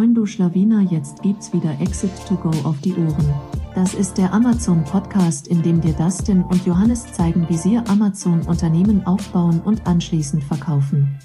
Moin du Schlawiner, jetzt gibt's wieder Exit to Go auf die Ohren. Das ist der Amazon Podcast, in dem dir Dustin und Johannes zeigen, wie sie Amazon Unternehmen aufbauen und anschließend verkaufen.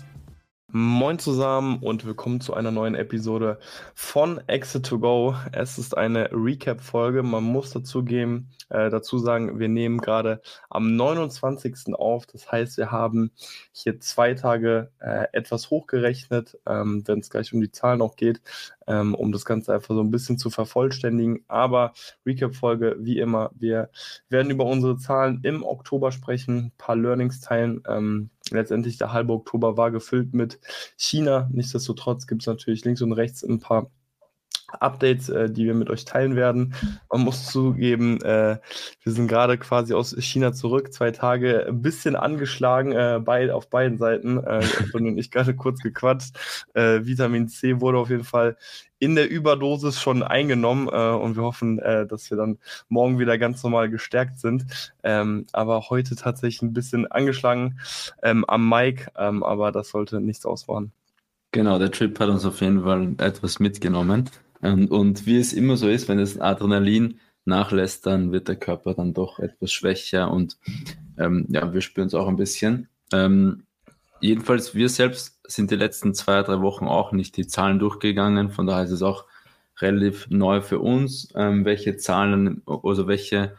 Moin zusammen und willkommen zu einer neuen Episode von Exit to Go. Es ist eine Recap-Folge. Man muss dazu, geben, äh, dazu sagen, wir nehmen gerade am 29. auf. Das heißt, wir haben hier zwei Tage äh, etwas hochgerechnet, ähm, wenn es gleich um die Zahlen auch geht, ähm, um das Ganze einfach so ein bisschen zu vervollständigen. Aber Recap-Folge, wie immer, wir werden über unsere Zahlen im Oktober sprechen, ein paar Learnings teilen. Ähm, letztendlich der halbe Oktober war gefüllt mit China. Nichtsdestotrotz gibt es natürlich links und rechts ein paar Updates, äh, die wir mit euch teilen werden. Man muss zugeben, äh, wir sind gerade quasi aus China zurück, zwei Tage ein bisschen angeschlagen äh, bei, auf beiden Seiten. Äh, und ich gerade kurz gequatscht. Äh, Vitamin C wurde auf jeden Fall in der Überdosis schon eingenommen äh, und wir hoffen, äh, dass wir dann morgen wieder ganz normal gestärkt sind. Ähm, aber heute tatsächlich ein bisschen angeschlagen ähm, am Mic, ähm, aber das sollte nichts ausmachen. Genau, der Trip hat uns auf jeden Fall etwas mitgenommen. Und, und wie es immer so ist, wenn das Adrenalin nachlässt, dann wird der Körper dann doch etwas schwächer und ähm, ja, wir spüren es auch ein bisschen. Ähm, jedenfalls, wir selbst sind die letzten zwei, drei Wochen auch nicht die Zahlen durchgegangen, von daher ist es auch relativ neu für uns, ähm, welche Zahlen, also welche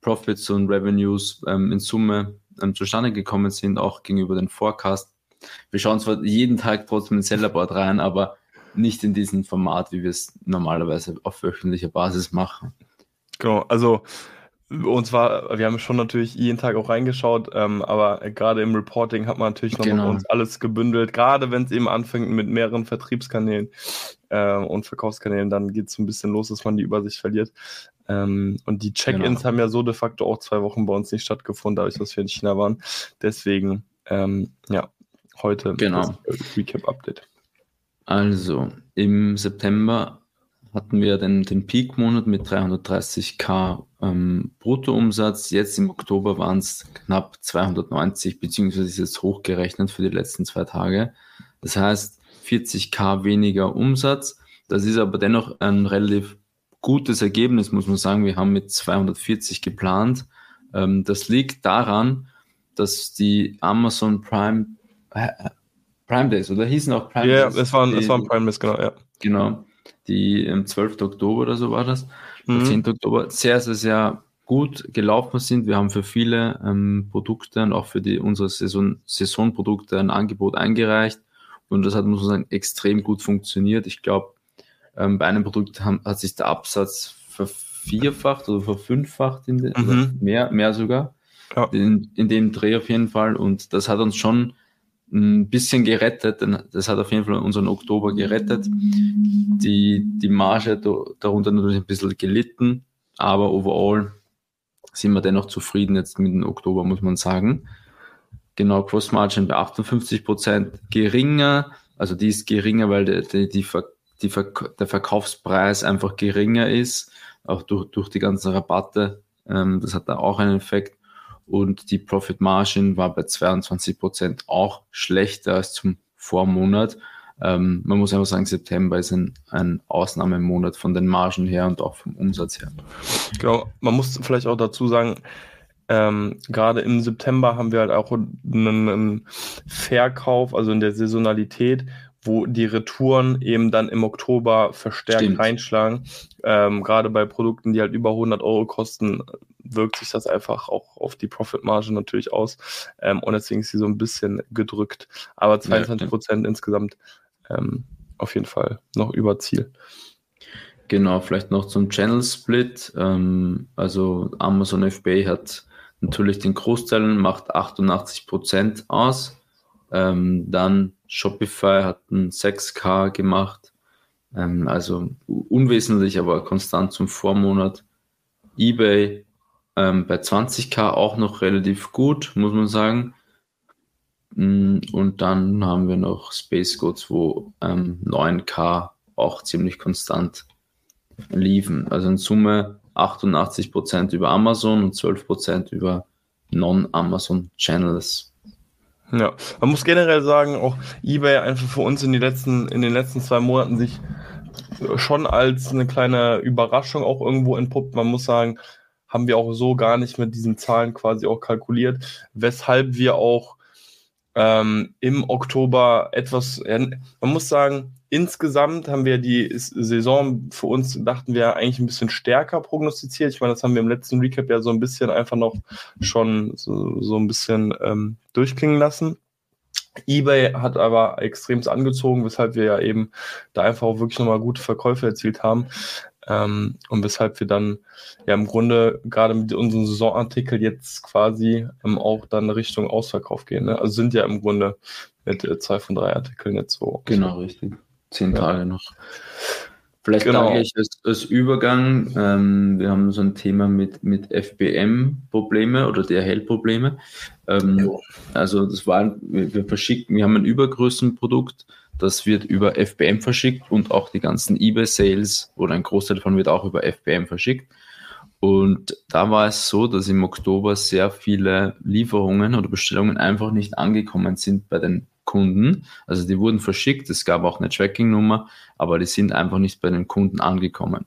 Profits und Revenues ähm, in Summe ähm, zustande gekommen sind, auch gegenüber den Forecast. Wir schauen zwar jeden Tag trotzdem in Sellerboard rein, aber nicht in diesem Format, wie wir es normalerweise auf wöchentlicher Basis machen. Genau, also und zwar, wir haben schon natürlich jeden Tag auch reingeschaut, ähm, aber gerade im Reporting hat man natürlich noch genau. uns alles gebündelt. Gerade wenn es eben anfängt mit mehreren Vertriebskanälen äh, und Verkaufskanälen, dann geht es ein bisschen los, dass man die Übersicht verliert. Ähm, und die Check-ins genau. haben ja so de facto auch zwei Wochen bei uns nicht stattgefunden, dadurch, dass wir in China waren. Deswegen, ähm, ja, heute genau. das Recap-Update. Also, im September hatten wir den, den Peak-Monat mit 330k ähm, Bruttoumsatz. Jetzt im Oktober waren es knapp 290, beziehungsweise ist jetzt hochgerechnet für die letzten zwei Tage. Das heißt 40k weniger Umsatz. Das ist aber dennoch ein relativ gutes Ergebnis, muss man sagen. Wir haben mit 240 geplant. Ähm, das liegt daran, dass die Amazon Prime Prime Days, oder hießen auch Prime yeah, Days? Ja, es waren, es waren Prime Days, genau, ja. Genau. Die am 12. Oktober oder so war das. Mhm. 10. Oktober sehr, sehr, sehr gut gelaufen sind. Wir haben für viele ähm, Produkte und auch für die, unsere Saison, Saisonprodukte ein Angebot eingereicht. Und das hat, muss man sagen, extrem gut funktioniert. Ich glaube, ähm, bei einem Produkt haben, hat sich der Absatz vervierfacht oder verfünffacht, in den, mhm. mehr, mehr sogar. Ja. In, in dem Dreh auf jeden Fall. Und das hat uns schon ein bisschen gerettet, denn das hat auf jeden Fall unseren Oktober gerettet. Die, die Marge darunter natürlich ein bisschen gelitten, aber overall sind wir dennoch zufrieden jetzt mit dem Oktober, muss man sagen. Genau, Cross Margin bei 58 Prozent geringer, also die ist geringer, weil die, die, die, die der Verkaufspreis einfach geringer ist, auch durch, durch die ganzen Rabatte. Ähm, das hat da auch einen Effekt und die Profit Margin war bei 22 Prozent auch schlechter als zum Vormonat. Ähm, man muss einfach sagen, September ist ein, ein Ausnahmemonat von den Margen her und auch vom Umsatz her. Genau, man muss vielleicht auch dazu sagen, ähm, gerade im September haben wir halt auch einen, einen Verkauf, also in der Saisonalität, wo die Retouren eben dann im Oktober verstärkt Stimmt. reinschlagen. Ähm, gerade bei Produkten, die halt über 100 Euro kosten, wirkt sich das einfach auch auf die Profitmarge natürlich aus. Ähm, und deswegen ist sie so ein bisschen gedrückt. Aber 22 Prozent ja, insgesamt ähm, auf jeden Fall noch über Ziel. Genau, vielleicht noch zum Channel Split. Ähm, also Amazon FBA hat natürlich den Großteil, macht 88 Prozent aus. Ähm, dann Shopify hat ein 6K gemacht. Ähm, also unwesentlich, aber konstant zum Vormonat. eBay ähm, bei 20k auch noch relativ gut, muss man sagen. Mm, und dann haben wir noch Space Goats, wo ähm, 9k auch ziemlich konstant liefen. Also in Summe 88% über Amazon und 12% über Non-Amazon Channels. Ja, man muss generell sagen, auch eBay einfach für uns in, die letzten, in den letzten zwei Monaten sich schon als eine kleine Überraschung auch irgendwo entpuppt. Man muss sagen, haben wir auch so gar nicht mit diesen Zahlen quasi auch kalkuliert, weshalb wir auch ähm, im Oktober etwas, man muss sagen, insgesamt haben wir die Saison für uns, dachten wir, eigentlich ein bisschen stärker prognostiziert. Ich meine, das haben wir im letzten Recap ja so ein bisschen einfach noch schon so, so ein bisschen ähm, durchklingen lassen eBay hat aber extremst angezogen, weshalb wir ja eben da einfach auch wirklich nochmal gute Verkäufe erzielt haben. Ähm, und weshalb wir dann ja im Grunde gerade mit unseren Saisonartikel jetzt quasi ähm, auch dann Richtung Ausverkauf gehen. Ne? Also sind ja im Grunde mit äh, zwei von drei Artikeln jetzt so. Genau, richtig. Zehn ja. Tage noch. Vielleicht genau. sage ich als, als Übergang, ähm, wir haben so ein Thema mit, mit FBM-Probleme oder DHL-Probleme. Ähm, also das war, wir, wir verschicken, wir haben ein Übergrößenprodukt, das wird über FBM verschickt und auch die ganzen eBay-Sales oder ein Großteil davon wird auch über FBM verschickt. Und da war es so, dass im Oktober sehr viele Lieferungen oder Bestellungen einfach nicht angekommen sind bei den Kunden. Also die wurden verschickt, es gab auch eine Tracking-Nummer, aber die sind einfach nicht bei den Kunden angekommen.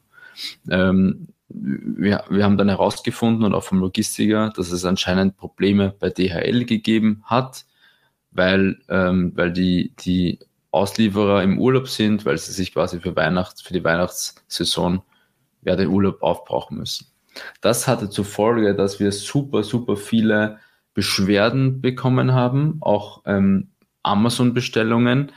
Ähm, wir, wir haben dann herausgefunden und auch vom Logistiker, dass es anscheinend Probleme bei DHL gegeben hat, weil, ähm, weil die, die Auslieferer im Urlaub sind, weil sie sich quasi für Weihnachts, für die Weihnachtssaison ja, den Urlaub aufbrauchen müssen. Das hatte zur Folge, dass wir super, super viele Beschwerden bekommen haben, auch ähm, Amazon-Bestellungen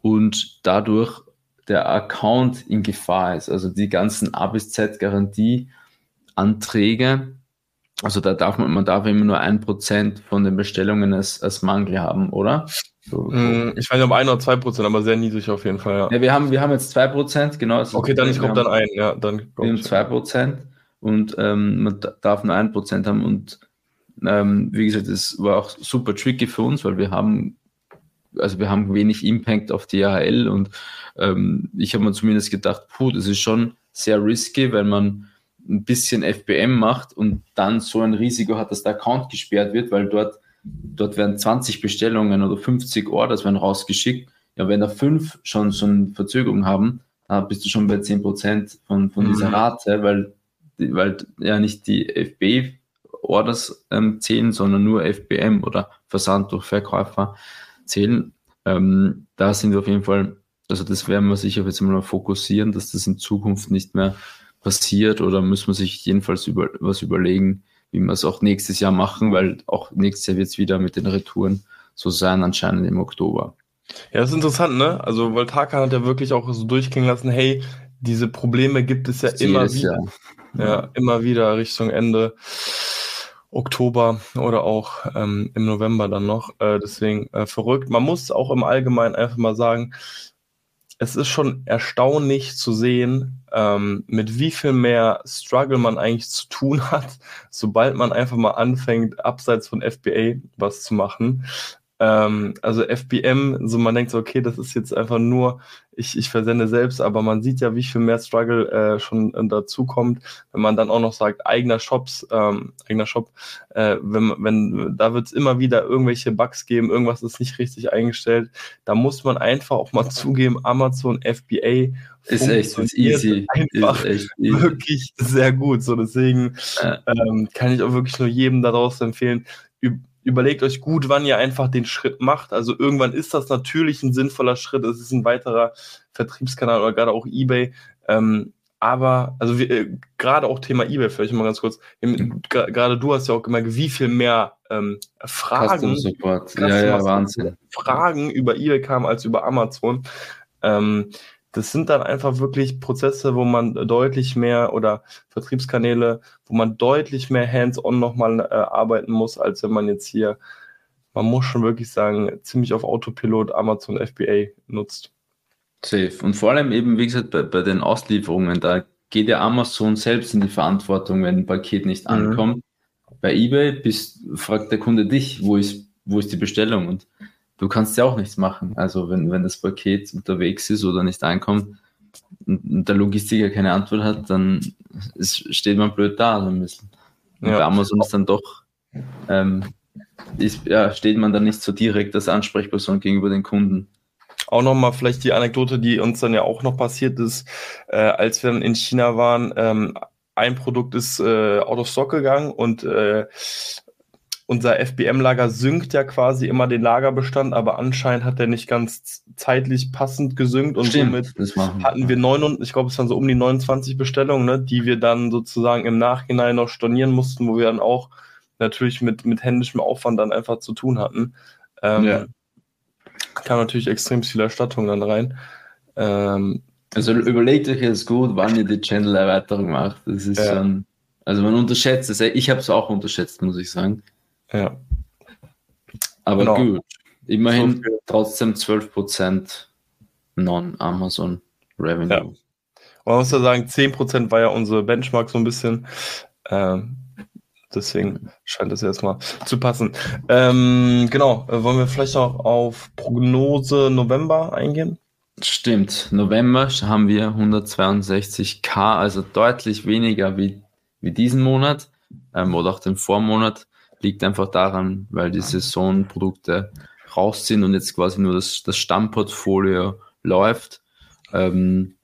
und dadurch der Account in Gefahr ist. Also die ganzen A bis Z Garantieanträge, also da darf man, man darf immer nur ein Prozent von den Bestellungen als, als Mangel haben, oder? So, mm, Ich weiß nicht, ob ein oder zwei Prozent, aber sehr niedrig auf jeden Fall, ja. ja wir, haben, wir haben jetzt zwei Prozent, genau. Okay, dann ich komme dann ein, ja. Dann wir haben zwei Prozent und ähm, man darf nur ein Prozent haben und ähm, wie gesagt, das war auch super tricky für uns, weil wir haben also wir haben wenig Impact auf DHL und ähm, ich habe mir zumindest gedacht, puh, das ist schon sehr risky, wenn man ein bisschen FBM macht und dann so ein Risiko hat, dass der Account gesperrt wird, weil dort, dort werden 20 Bestellungen oder 50 Orders werden rausgeschickt. Ja, wenn da fünf schon so eine Verzögerung haben, dann bist du schon bei 10% von, von dieser mhm. Rate, weil, weil ja nicht die FB Orders ähm, zählen, sondern nur FBM oder Versand durch Verkäufer zählen. Ähm, da sind wir auf jeden Fall, also das werden wir sicher jetzt mal fokussieren, dass das in Zukunft nicht mehr passiert oder müssen wir sich jedenfalls über, was überlegen, wie wir es auch nächstes Jahr machen, weil auch nächstes Jahr wird es wieder mit den Retouren so sein, anscheinend im Oktober. Ja, das ist interessant, ne? Also, weil Tarkan hat ja wirklich auch so durchgehen lassen, hey, diese Probleme gibt es ja immer wieder. Jahr. Ja, immer wieder Richtung Ende. Oktober oder auch ähm, im November dann noch. Äh, deswegen äh, verrückt. Man muss auch im Allgemeinen einfach mal sagen, es ist schon erstaunlich zu sehen, ähm, mit wie viel mehr Struggle man eigentlich zu tun hat, sobald man einfach mal anfängt, abseits von FBA was zu machen. Ähm, also FBM, so man denkt so, okay, das ist jetzt einfach nur, ich, ich versende selbst, aber man sieht ja, wie viel mehr Struggle äh, schon äh, dazu kommt, wenn man dann auch noch sagt, eigener Shops, ähm, eigener Shop, äh, wenn, wenn, da wird es immer wieder irgendwelche Bugs geben, irgendwas ist nicht richtig eingestellt, da muss man einfach auch mal zugeben, Amazon FBA ist echt ist easy. Einfach ist echt easy. wirklich sehr gut. So deswegen ja. ähm, kann ich auch wirklich nur jedem daraus empfehlen, überlegt euch gut, wann ihr einfach den Schritt macht. Also irgendwann ist das natürlich ein sinnvoller Schritt. Es ist ein weiterer Vertriebskanal oder gerade auch eBay. Ähm, aber, also äh, gerade auch Thema eBay, vielleicht mal ganz kurz. Gerade du hast ja auch gemerkt, wie viel mehr ähm, Fragen, ja, ja. Fragen über eBay kamen als über Amazon. Ähm, das sind dann einfach wirklich Prozesse, wo man deutlich mehr oder Vertriebskanäle, wo man deutlich mehr hands-on nochmal äh, arbeiten muss, als wenn man jetzt hier, man muss schon wirklich sagen, ziemlich auf Autopilot Amazon FBA nutzt. Safe. Und vor allem eben, wie gesagt, bei, bei den Auslieferungen, da geht ja Amazon selbst in die Verantwortung, wenn ein Paket nicht mhm. ankommt. Bei eBay bist, fragt der Kunde dich, wo ist, wo ist die Bestellung? Und du kannst ja auch nichts machen. Also wenn, wenn das Paket unterwegs ist oder nicht ankommt und der Logistiker keine Antwort hat, dann ist, steht man blöd da so ein bisschen. Und ja. bei Amazon ist dann doch, ähm, ist, ja, steht man dann nicht so direkt als Ansprechperson gegenüber den Kunden. auch nochmal vielleicht die Anekdote, die uns dann ja auch noch passiert ist, äh, als wir dann in China waren. Ähm, ein Produkt ist äh, out of stock gegangen und äh, unser FBM-Lager synkt ja quasi immer den Lagerbestand, aber anscheinend hat er nicht ganz zeitlich passend gesynkt und Stimmt, somit hatten wir neun, ich glaube, es waren so um die 29 Bestellungen, ne, die wir dann sozusagen im Nachhinein noch stornieren mussten, wo wir dann auch natürlich mit, mit händischem Aufwand dann einfach zu tun hatten. Ähm, ja. Kam natürlich extrem viel Erstattung dann rein. Ähm, also überlegt euch jetzt gut, wann ihr die Channel-Erweiterung macht. Das ist ja. schon, also man unterschätzt es. Ich habe es auch unterschätzt, muss ich sagen. Ja. Aber genau. gut. Immerhin so trotzdem 12% Non-Amazon Revenue. Ja. Und man muss ja sagen, 10% war ja unsere Benchmark so ein bisschen. Ähm, deswegen scheint das erstmal zu passen. Ähm, genau, wollen wir vielleicht auch auf Prognose November eingehen? Stimmt, November haben wir 162k, also deutlich weniger wie, wie diesen Monat ähm, oder auch den Vormonat. Liegt einfach daran, weil die Saisonprodukte raus sind und jetzt quasi nur das, das Stammportfolio läuft. Ähm,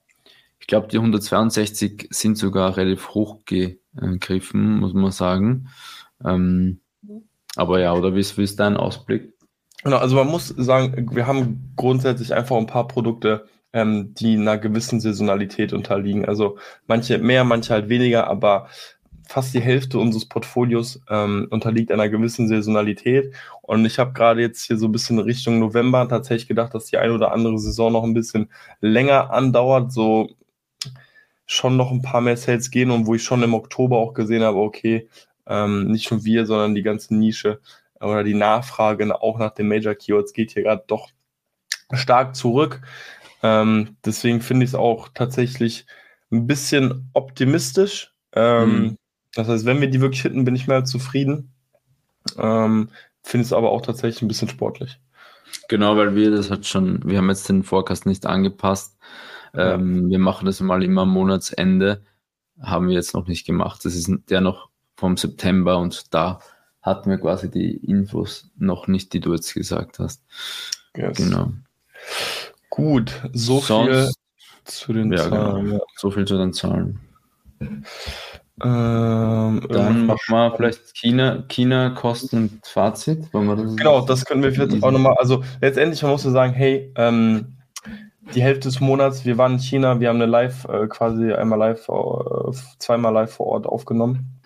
ich glaube, die 162 sind sogar relativ hochgegriffen, muss man sagen. Ähm, aber ja, oder wie ist, wie ist dein Ausblick? Genau, also man muss sagen, wir haben grundsätzlich einfach ein paar Produkte, ähm, die einer gewissen Saisonalität unterliegen. Also manche mehr, manche halt weniger, aber fast die Hälfte unseres Portfolios ähm, unterliegt einer gewissen Saisonalität. Und ich habe gerade jetzt hier so ein bisschen Richtung November tatsächlich gedacht, dass die eine oder andere Saison noch ein bisschen länger andauert, so schon noch ein paar mehr Sales gehen und wo ich schon im Oktober auch gesehen habe, okay, ähm, nicht nur wir, sondern die ganze Nische oder die Nachfrage auch nach den Major Keywords geht hier gerade doch stark zurück. Ähm, deswegen finde ich es auch tatsächlich ein bisschen optimistisch. Ähm, mhm. Das heißt, wenn wir die wirklich hitten, bin ich mehr zufrieden. Ähm, Finde es aber auch tatsächlich ein bisschen sportlich. Genau, weil wir das hat schon, wir haben jetzt den Forecast nicht angepasst. Ja. Ähm, wir machen das mal immer am Monatsende. Haben wir jetzt noch nicht gemacht. Das ist der noch vom September und da hatten wir quasi die Infos noch nicht, die du jetzt gesagt hast. Yes. Genau. Gut, so Sonst, viel zu den ja, genau. Zahlen. Genau. Ja. So viel zu den Zahlen. Ähm, Dann machen wir vielleicht China, China Kosten Fazit. Das genau, das können wir vielleicht auch nochmal. Also letztendlich man muss man sagen, hey, ähm, die Hälfte des Monats, wir waren in China, wir haben eine Live, äh, quasi einmal live, äh, zweimal live vor Ort aufgenommen.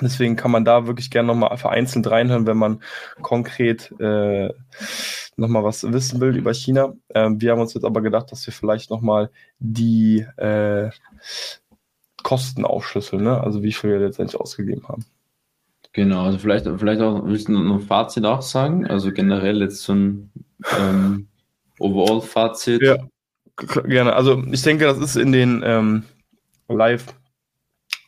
Deswegen kann man da wirklich gerne nochmal vereinzelt reinhören, wenn man konkret äh, nochmal was wissen will über China. Ähm, wir haben uns jetzt aber gedacht, dass wir vielleicht nochmal die äh, Kosten aufschlüsseln, ne? also wie viel wir letztendlich ausgegeben haben. Genau, also vielleicht, vielleicht auch, willst du noch ein Fazit auch sagen? Also generell jetzt so ein ähm, Overall-Fazit? Ja, gerne. Also ich denke, das ist in den ähm, Live-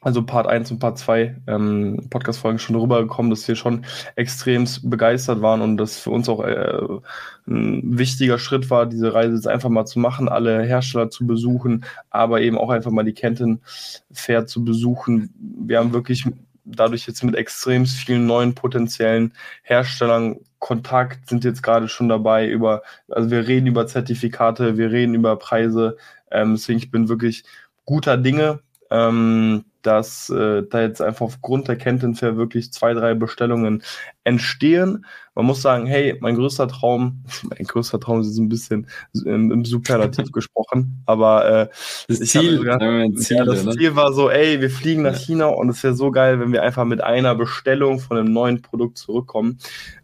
also Part 1 und Part 2 ähm, Podcast-Folgen schon rübergekommen, dass wir schon extrem begeistert waren und das für uns auch äh, ein wichtiger Schritt war, diese Reise jetzt einfach mal zu machen, alle Hersteller zu besuchen, aber eben auch einfach mal die Kenton Fair zu besuchen. Wir haben wirklich dadurch jetzt mit extrem vielen neuen potenziellen Herstellern Kontakt, sind jetzt gerade schon dabei über, also wir reden über Zertifikate, wir reden über Preise, ähm, deswegen ich bin wirklich guter Dinge, ähm, dass äh, da jetzt einfach aufgrund der Kentenfair wirklich zwei, drei Bestellungen entstehen. Man muss sagen, hey, mein größter Traum, mein größter Traum ist ein bisschen im, im Superlativ gesprochen, aber äh, das, Ziel, sogar, Ziel, ja, das ne? Ziel war so, ey, wir fliegen nach China und es wäre so geil, wenn wir einfach mit einer Bestellung von einem neuen Produkt zurückkommen.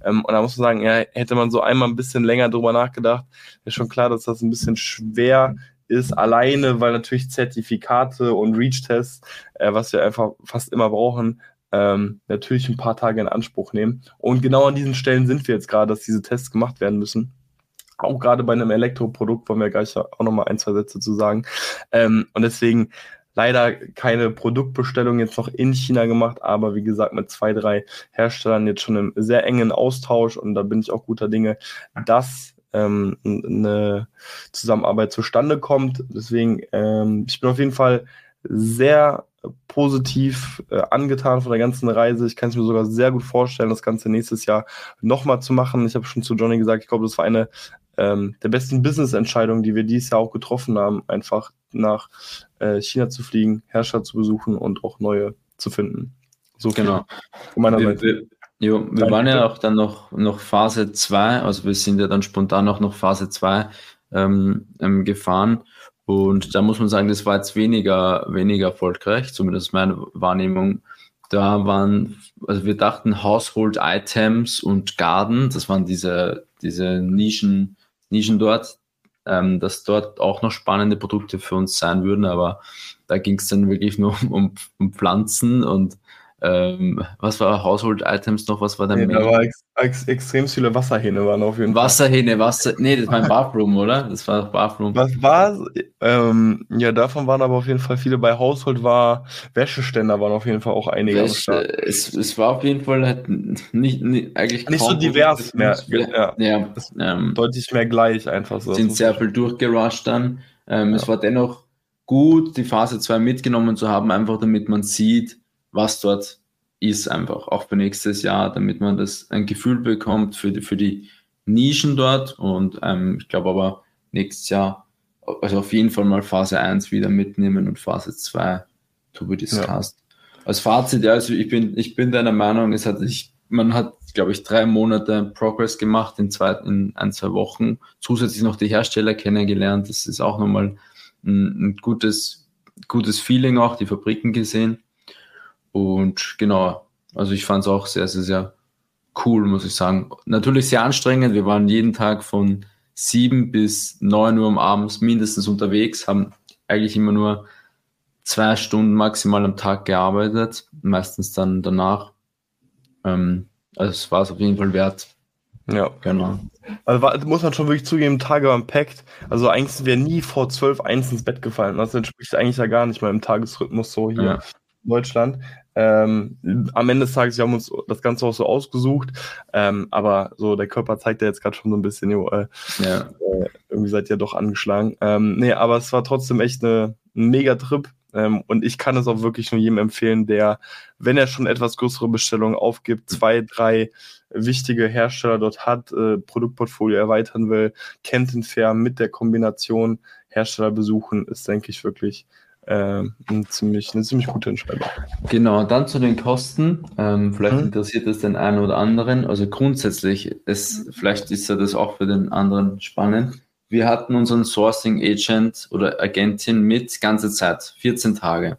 Ähm, und da muss man sagen, ja, hätte man so einmal ein bisschen länger drüber nachgedacht, ist schon klar, dass das ein bisschen schwer ist, alleine, weil natürlich Zertifikate und Reach-Tests, äh, was wir einfach fast immer brauchen, ähm, natürlich ein paar Tage in Anspruch nehmen. Und genau an diesen Stellen sind wir jetzt gerade, dass diese Tests gemacht werden müssen. Auch gerade bei einem Elektroprodukt wollen wir gleich auch nochmal ein, zwei Sätze zu sagen. Ähm, und deswegen leider keine Produktbestellung jetzt noch in China gemacht, aber wie gesagt mit zwei, drei Herstellern jetzt schon im sehr engen Austausch und da bin ich auch guter Dinge, dass ähm, eine Zusammenarbeit zustande kommt. Deswegen, ähm, ich bin auf jeden Fall sehr positiv äh, angetan von der ganzen Reise. Ich kann es mir sogar sehr gut vorstellen, das Ganze nächstes Jahr nochmal zu machen. Ich habe schon zu Johnny gesagt, ich glaube, das war eine ähm, der besten Business-Entscheidungen, die wir dieses Jahr auch getroffen haben, einfach nach äh, China zu fliegen, Herrscher zu besuchen und auch neue zu finden. So genau. Von meiner wir, Wir, jo, wir waren ja auch dann noch, noch Phase 2, also wir sind ja dann spontan auch noch Phase 2 ähm, ähm, gefahren. Und da muss man sagen, das war jetzt weniger, weniger erfolgreich, zumindest meine Wahrnehmung. Da waren, also wir dachten Household Items und Garden, das waren diese, diese Nischen, Nischen dort, ähm, dass dort auch noch spannende Produkte für uns sein würden, aber da ging es dann wirklich nur um, um Pflanzen und ähm, was war Household Items noch? Was war da? Nee, da war ex ex extrem viele Wasserhähne waren auf jeden Fall. Wasserhähne, Wasser. Nee, das war ein Bathroom, oder? Das war Bathroom. Was war? Ähm, ja, davon waren aber auf jeden Fall viele. Bei Household war Wäscheständer waren auf jeden Fall auch einige. Wäsche, es, es war auf jeden Fall halt nicht, nicht eigentlich nicht so divers mehr. Ja, ja ähm, deutlich mehr gleich einfach so. Sind sehr viel durchgerusht dann. Ähm, ja. Es war dennoch gut, die Phase 2 mitgenommen zu haben, einfach damit man sieht, was dort ist, einfach auch für nächstes Jahr, damit man das ein Gefühl bekommt für die, für die Nischen dort. Und ähm, ich glaube aber nächstes Jahr, also auf jeden Fall mal Phase 1 wieder mitnehmen und Phase 2 to be discussed. Ja. Als Fazit, ja, also ich bin, ich bin deiner Meinung, es hat sich, man hat, glaube ich, drei Monate Progress gemacht in, zwei, in ein, zwei Wochen. Zusätzlich noch die Hersteller kennengelernt. Das ist auch nochmal ein, ein gutes, gutes Feeling auch, die Fabriken gesehen. Und genau, also ich fand es auch sehr, sehr, sehr cool, muss ich sagen. Natürlich sehr anstrengend. Wir waren jeden Tag von sieben bis neun Uhr am Abend mindestens unterwegs, haben eigentlich immer nur zwei Stunden maximal am Tag gearbeitet, meistens dann danach. Ähm, also es war es auf jeden Fall wert. Ja, genau. Also war, muss man schon wirklich zugeben, Tage waren packt. Also eigentlich sind wir nie vor zwölf eins ins Bett gefallen. Das entspricht eigentlich ja gar nicht mal im Tagesrhythmus so hier. Ja. Deutschland. Ähm, am Ende des Tages, wir haben uns das Ganze auch so ausgesucht, ähm, aber so der Körper zeigt ja jetzt gerade schon so ein bisschen, jo, äh, ja. äh, irgendwie seid ihr doch angeschlagen. Ähm, nee, aber es war trotzdem echt eine, ein Mega-Trip ähm, und ich kann es auch wirklich nur jedem empfehlen, der, wenn er schon etwas größere Bestellungen aufgibt, zwei, drei wichtige Hersteller dort hat, äh, Produktportfolio erweitern will, kennt den Fair mit der Kombination Hersteller besuchen, ist, denke ich, wirklich äh, ein ziemlich, eine ziemlich gute Entscheidung. Genau, dann zu den Kosten. Ähm, vielleicht hm. interessiert es den einen oder anderen. Also grundsätzlich, ist, vielleicht ist ja das auch für den anderen spannend. Wir hatten unseren Sourcing Agent oder Agentin mit ganze Zeit, 14 Tage.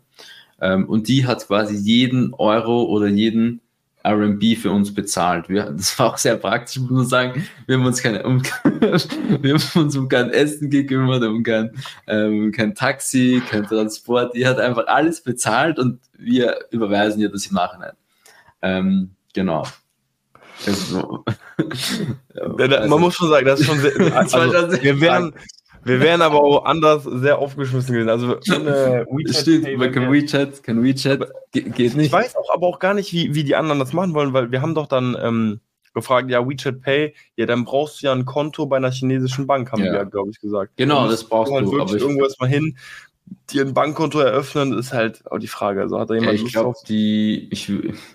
Ähm, und die hat quasi jeden Euro oder jeden RB für uns bezahlt. Wir, das war auch sehr praktisch, muss man sagen. Wir haben uns, keine, um, wir haben uns um kein Essen gekümmert, um kein, ähm, kein Taxi, kein Transport. Die hat einfach alles bezahlt und wir überweisen ihr das im Nachhinein. Ähm, genau. Also, ja, man also, muss schon sagen, das ist schon sehr, also, wir wären, wir wären aber auch anders sehr aufgeschmissen gewesen. Also ohne WeChat. Stimmt, Pay, kein WeChat, kein WeChat, geht nicht. Ich weiß auch aber auch gar nicht, wie, wie die anderen das machen wollen, weil wir haben doch dann ähm, gefragt, ja, WeChat Pay, ja, dann brauchst du ja ein Konto bei einer chinesischen Bank, haben ja. wir, glaube ich, gesagt. Genau, das brauchst du. Wirklich aber irgendwo erstmal hin, dir ein Bankkonto eröffnen, ist halt auch die Frage. Also hat da jemand ja, ich glaube, die, ich,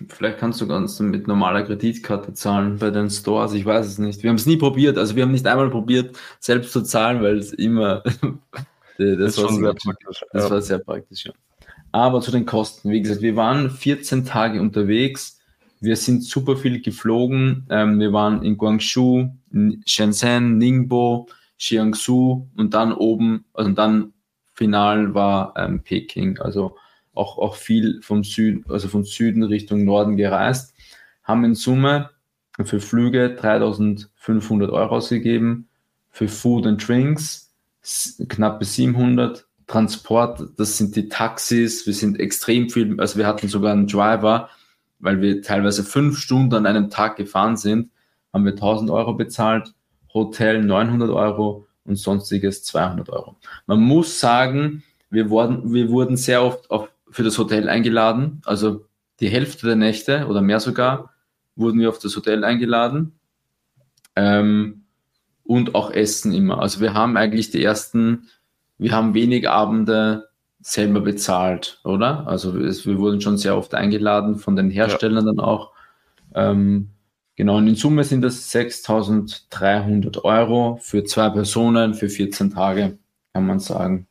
vielleicht kannst du ganz mit normaler Kreditkarte zahlen bei den Stores. Ich weiß es nicht. Wir haben es nie probiert. Also wir haben nicht einmal probiert, selbst zu zahlen, weil es immer, das, das, war, sehr praktisch. Das ja. war sehr praktisch, ja. Aber zu den Kosten. Wie gesagt, wir waren 14 Tage unterwegs. Wir sind super viel geflogen. Ähm, wir waren in Guangzhou, in Shenzhen, Ningbo, Jiangsu und dann oben, also dann final war ähm, Peking. Also auch, auch viel vom Süden, also vom Süden Richtung Norden gereist, haben in Summe für Flüge 3500 Euro ausgegeben, für Food and Drinks knappe 700, Transport, das sind die Taxis, wir sind extrem viel, also wir hatten sogar einen Driver, weil wir teilweise fünf Stunden an einem Tag gefahren sind, haben wir 1000 Euro bezahlt, Hotel 900 Euro, und sonstiges 200 Euro. Man muss sagen, wir wurden, wir wurden sehr oft auf, für das Hotel eingeladen. Also die Hälfte der Nächte oder mehr sogar wurden wir auf das Hotel eingeladen. Ähm, und auch Essen immer. Also wir haben eigentlich die ersten, wir haben wenig Abende selber bezahlt, oder? Also es, wir wurden schon sehr oft eingeladen von den Herstellern ja. dann auch. Ähm, Genau, und in Summe sind das 6.300 Euro für zwei Personen für 14 Tage, kann man sagen.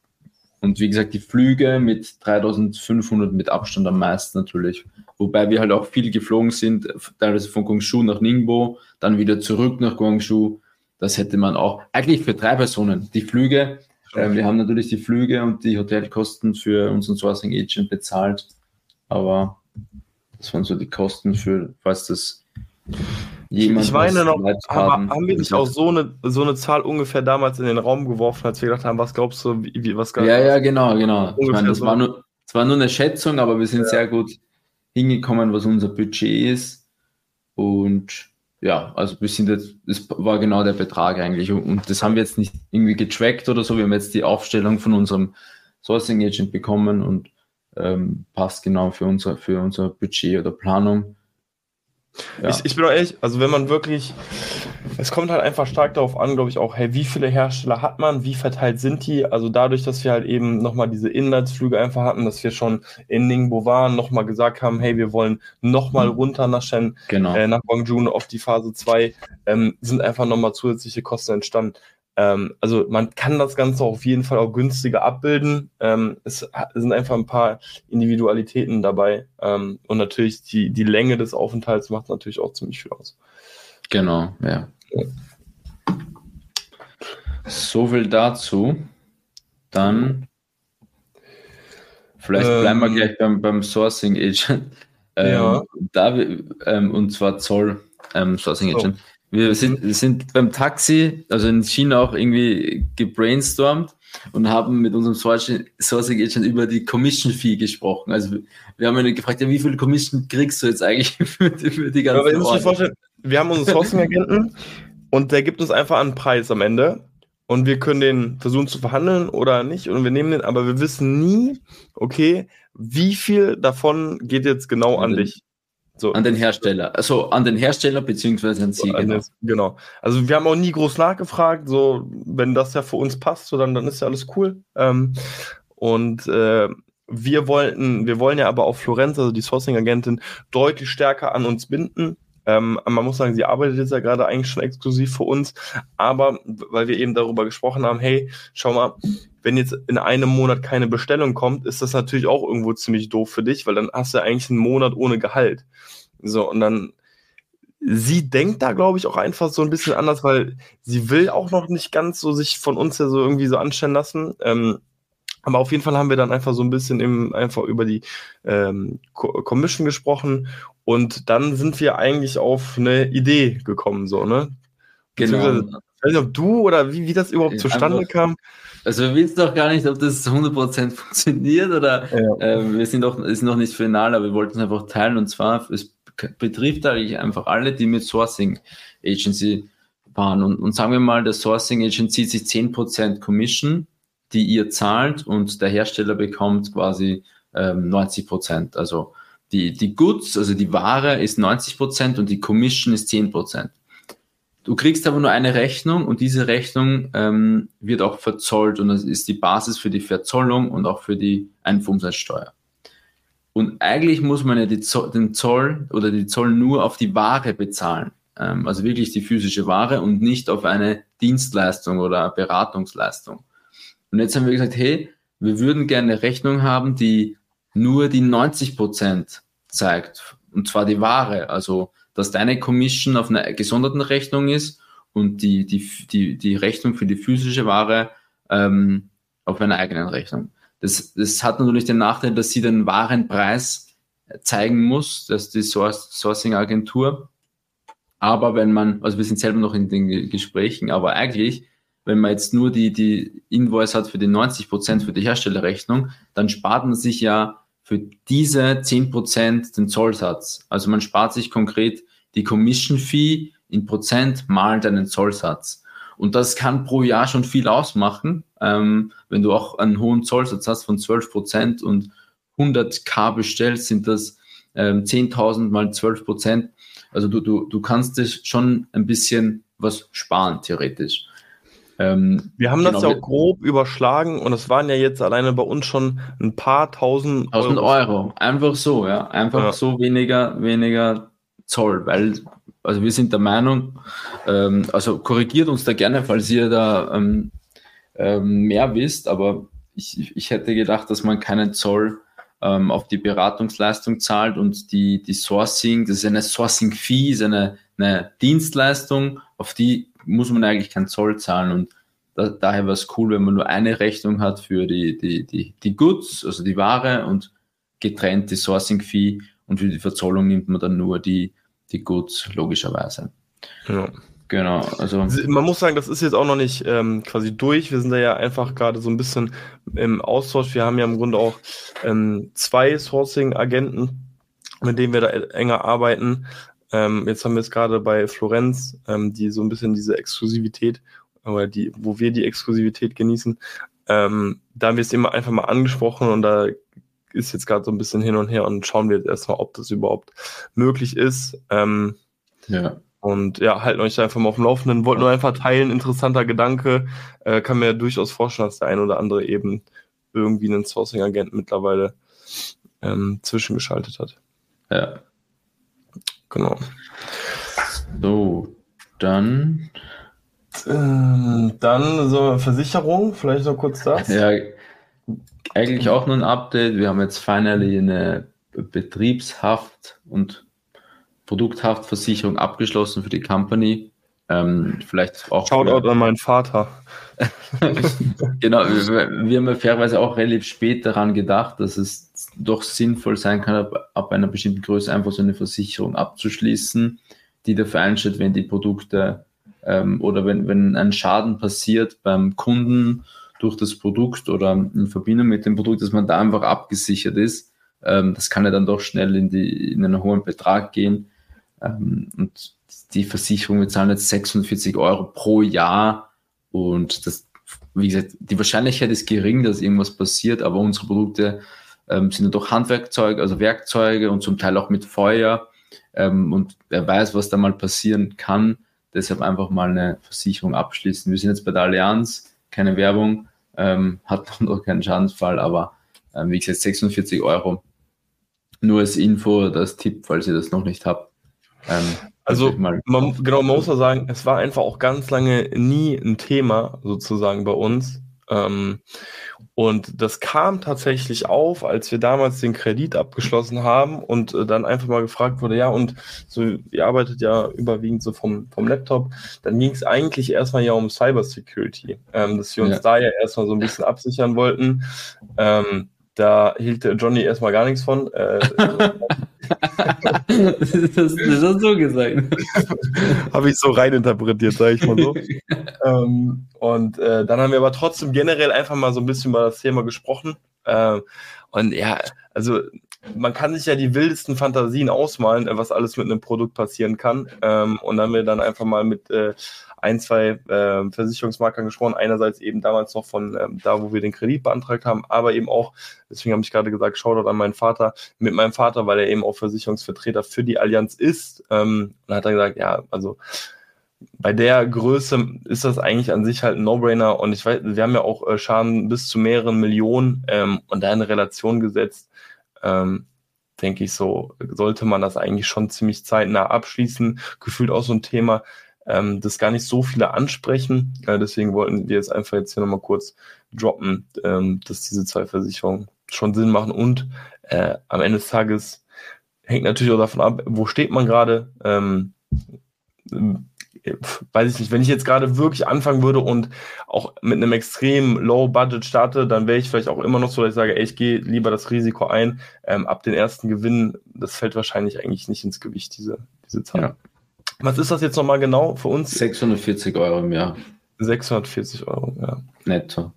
Und wie gesagt, die Flüge mit 3.500 mit Abstand am meisten natürlich. Wobei wir halt auch viel geflogen sind, teilweise von Guangzhou nach Ningbo, dann wieder zurück nach Guangzhou. Das hätte man auch, eigentlich für drei Personen. Die Flüge, äh, wir haben natürlich die Flüge und die Hotelkosten für unseren Sourcing Agent bezahlt. Aber das waren so die Kosten für, falls das Jemand ich meine noch, haben, haben wir nicht auch so eine, so eine Zahl ungefähr damals in den Raum geworfen, als wir gedacht haben, was glaubst du, wie, was Ja, ja, genau, genau. Ich meine, das, so. war nur, das war nur eine Schätzung, aber wir sind ja. sehr gut hingekommen, was unser Budget ist. Und ja, also wir sind jetzt, das war genau der Betrag eigentlich. Und das haben wir jetzt nicht irgendwie getrackt oder so. Wir haben jetzt die Aufstellung von unserem Sourcing Agent bekommen und ähm, passt genau für unser, für unser Budget oder Planung. Ja. Ich, ich bin auch ehrlich, also wenn man wirklich, es kommt halt einfach stark darauf an, glaube ich auch, hey, wie viele Hersteller hat man, wie verteilt sind die? Also dadurch, dass wir halt eben nochmal diese Inlandsflüge einfach hatten, dass wir schon in Ningbo waren, nochmal gesagt haben, hey, wir wollen nochmal mhm. runter nach Shen, genau. äh, nach Guangzhou auf die Phase 2, ähm, sind einfach nochmal zusätzliche Kosten entstanden. Ähm, also man kann das Ganze auf jeden Fall auch günstiger abbilden. Ähm, es sind einfach ein paar Individualitäten dabei. Ähm, und natürlich die, die Länge des Aufenthalts macht natürlich auch ziemlich viel aus. Genau, ja. ja. So viel dazu. Dann vielleicht bleiben wir ähm, gleich beim, beim Sourcing Agent. Ähm, ja. Da, ähm, und zwar Zoll ähm, Sourcing Agent. So. Wir sind, sind beim Taxi, also in China auch irgendwie gebrainstormt und haben mit unserem Sourcing Agent über die Commission Fee gesprochen. Also wir haben ihn gefragt, ja, wie viel Commission kriegst du jetzt eigentlich für die, für die ganze ja, aber vorstellen, Wir haben unseren Sourcing Agenten und der gibt uns einfach einen Preis am Ende und wir können den versuchen zu verhandeln oder nicht und wir nehmen den, aber wir wissen nie, okay, wie viel davon geht jetzt genau an dich. So. An den Hersteller, also an den Hersteller beziehungsweise an Sie. An genau. Das, genau. Also wir haben auch nie groß nachgefragt, so wenn das ja für uns passt, so dann, dann ist ja alles cool. Ähm, und äh, wir wollten, wir wollen ja aber auch Florenz, also die Sourcing-Agentin, deutlich stärker an uns binden. Ähm, man muss sagen, sie arbeitet jetzt ja gerade eigentlich schon exklusiv für uns, aber weil wir eben darüber gesprochen haben, hey, schau mal, wenn jetzt in einem Monat keine Bestellung kommt, ist das natürlich auch irgendwo ziemlich doof für dich, weil dann hast du eigentlich einen Monat ohne Gehalt. So, und dann, sie denkt da, glaube ich, auch einfach so ein bisschen anders, weil sie will auch noch nicht ganz so sich von uns ja so irgendwie so anstellen lassen. Ähm, aber auf jeden Fall haben wir dann einfach so ein bisschen im, einfach über die ähm, Commission gesprochen und dann sind wir eigentlich auf eine Idee gekommen, so, ne? Genau. Ich weiß nicht, ob du oder wie, wie das überhaupt zustande einfach, kam. Also wir wissen doch gar nicht, ob das 100% funktioniert oder ja. äh, wir sind doch ist noch nicht final, aber wir wollten es einfach teilen und zwar, es betrifft eigentlich einfach alle, die mit Sourcing Agency fahren und, und sagen wir mal, der Sourcing Agency zieht sich 10% Commission die ihr zahlt und der Hersteller bekommt quasi ähm, 90 Prozent. Also die, die Goods, also die Ware ist 90 Prozent und die Commission ist 10 Prozent. Du kriegst aber nur eine Rechnung und diese Rechnung ähm, wird auch verzollt und das ist die Basis für die Verzollung und auch für die Einfuhrumsatzsteuer. Und eigentlich muss man ja Zoll, den Zoll oder die Zoll nur auf die Ware bezahlen, ähm, also wirklich die physische Ware und nicht auf eine Dienstleistung oder Beratungsleistung. Und jetzt haben wir gesagt, hey, wir würden gerne eine Rechnung haben, die nur die 90 Prozent zeigt. Und zwar die Ware. Also, dass deine Commission auf einer gesonderten Rechnung ist und die, die, die, die Rechnung für die physische Ware ähm, auf einer eigenen Rechnung. Das, das hat natürlich den Nachteil, dass sie den Warenpreis zeigen muss, dass die Sourcing-Agentur. Aber wenn man, also wir sind selber noch in den Gesprächen, aber eigentlich wenn man jetzt nur die, die Invoice hat für die 90 Prozent für die Herstellerrechnung, dann spart man sich ja für diese 10 Prozent den Zollsatz. Also man spart sich konkret die Commission Fee in Prozent mal deinen Zollsatz. Und das kann pro Jahr schon viel ausmachen, ähm, wenn du auch einen hohen Zollsatz hast von 12 Prozent und 100k bestellst, sind das ähm, 10.000 mal 12 Prozent. Also du, du, du kannst dich schon ein bisschen was sparen, theoretisch. Ähm, wir haben genau, das ja auch grob überschlagen und es waren ja jetzt alleine bei uns schon ein paar tausend Euro. Euro. Einfach so, ja. Einfach ja. so weniger, weniger Zoll, weil also wir sind der Meinung, ähm, also korrigiert uns da gerne, falls ihr da ähm, ähm, mehr wisst, aber ich, ich hätte gedacht, dass man keinen Zoll ähm, auf die Beratungsleistung zahlt und die, die Sourcing, das ist eine Sourcing-Fee, ist eine, eine Dienstleistung, auf die muss man eigentlich keinen Zoll zahlen und da, daher wäre es cool, wenn man nur eine Rechnung hat für die, die, die, die Goods, also die Ware und getrennt die Sourcing-Fee und für die Verzollung nimmt man dann nur die, die Goods, logischerweise. Ja. Genau, also. Man muss sagen, das ist jetzt auch noch nicht ähm, quasi durch. Wir sind da ja einfach gerade so ein bisschen im Austausch. Wir haben ja im Grunde auch ähm, zwei Sourcing-Agenten, mit denen wir da enger arbeiten. Ähm, jetzt haben wir es gerade bei Florenz, ähm, die so ein bisschen diese Exklusivität, oder die, wo wir die Exklusivität genießen. Ähm, da haben wir es immer einfach mal angesprochen und da ist jetzt gerade so ein bisschen hin und her und schauen wir jetzt erstmal, ob das überhaupt möglich ist. Ähm, ja. Und ja, halten euch einfach mal auf dem Laufenden. Wollt nur einfach teilen, interessanter Gedanke. Äh, kann mir durchaus vorstellen, dass der ein oder andere eben irgendwie einen Sourcing-Agent mittlerweile ähm, zwischengeschaltet hat. Ja. Genau. So, dann. Ähm, dann so Versicherung, vielleicht noch kurz das. Ja, eigentlich auch nur ein Update. Wir haben jetzt finally eine Betriebshaft und Produkthaftversicherung abgeschlossen für die Company. Ähm, vielleicht auch. Shoutout an meinen Vater. genau, wir, wir, haben ja fairerweise auch relativ spät daran gedacht, dass es doch sinnvoll sein kann, ab, ab einer bestimmten Größe einfach so eine Versicherung abzuschließen, die dafür einsteht, wenn die Produkte ähm, oder wenn, wenn ein Schaden passiert beim Kunden durch das Produkt oder in Verbindung mit dem Produkt, dass man da einfach abgesichert ist. Ähm, das kann ja dann doch schnell in, die, in einen hohen Betrag gehen. Ähm, und die Versicherung, wir zahlen jetzt 46 Euro pro Jahr und das, wie gesagt, die Wahrscheinlichkeit ist gering, dass irgendwas passiert, aber unsere Produkte ähm, sind ja doch Handwerkzeuge, also Werkzeuge und zum Teil auch mit Feuer. Und wer weiß, was da mal passieren kann. Deshalb einfach mal eine Versicherung abschließen. Wir sind jetzt bei der Allianz, keine Werbung, ähm, hat noch keinen Schadensfall, aber ähm, wie gesagt, 46 Euro. Nur als Info, das Tipp, falls ihr das noch nicht habt. Ähm, also man, genau, man muss ja sagen, es war einfach auch ganz lange nie ein Thema sozusagen bei uns. Ähm, und das kam tatsächlich auf, als wir damals den Kredit abgeschlossen haben und äh, dann einfach mal gefragt wurde, ja, und so, ihr arbeitet ja überwiegend so vom, vom Laptop, dann ging es eigentlich erstmal ja um Cybersecurity, ähm, dass wir uns ja. da ja erstmal so ein bisschen absichern wollten. Ähm, da hielt der Johnny erstmal gar nichts von. Äh, das, das hast so gesagt. Habe ich so reininterpretiert, sage ich mal so. ähm, und äh, dann haben wir aber trotzdem generell einfach mal so ein bisschen über das Thema gesprochen. Äh, und ja, also man kann sich ja die wildesten Fantasien ausmalen, was alles mit einem Produkt passieren kann. Ähm, und dann haben wir dann einfach mal mit äh, ein, zwei äh, Versicherungsmaklern gesprochen. Einerseits eben damals noch von ähm, da, wo wir den Kredit beantragt haben, aber eben auch, deswegen habe ich gerade gesagt, Shoutout an meinen Vater, mit meinem Vater, weil er eben auch Versicherungsvertreter für die Allianz ist. Ähm, und hat dann gesagt, ja, also bei der Größe ist das eigentlich an sich halt ein No-Brainer. Und ich weiß, wir haben ja auch äh, Schaden bis zu mehreren Millionen ähm, und da in Relation gesetzt. Ähm, denke ich so, sollte man das eigentlich schon ziemlich zeitnah abschließen. Gefühlt auch so ein Thema, ähm, das gar nicht so viele ansprechen. Äh, deswegen wollten wir jetzt einfach jetzt hier nochmal kurz droppen, ähm, dass diese zwei Versicherungen schon Sinn machen und äh, am Ende des Tages hängt natürlich auch davon ab, wo steht man gerade. Ähm, weiß ich nicht, wenn ich jetzt gerade wirklich anfangen würde und auch mit einem extrem Low Budget starte, dann wäre ich vielleicht auch immer noch so, dass ich sage, ey, ich gehe lieber das Risiko ein. Ähm, ab den ersten Gewinn, das fällt wahrscheinlich eigentlich nicht ins Gewicht, diese, diese Zahl. Ja. Was ist das jetzt nochmal genau für uns? 640 Euro im Jahr. 640 Euro, ja. Netto.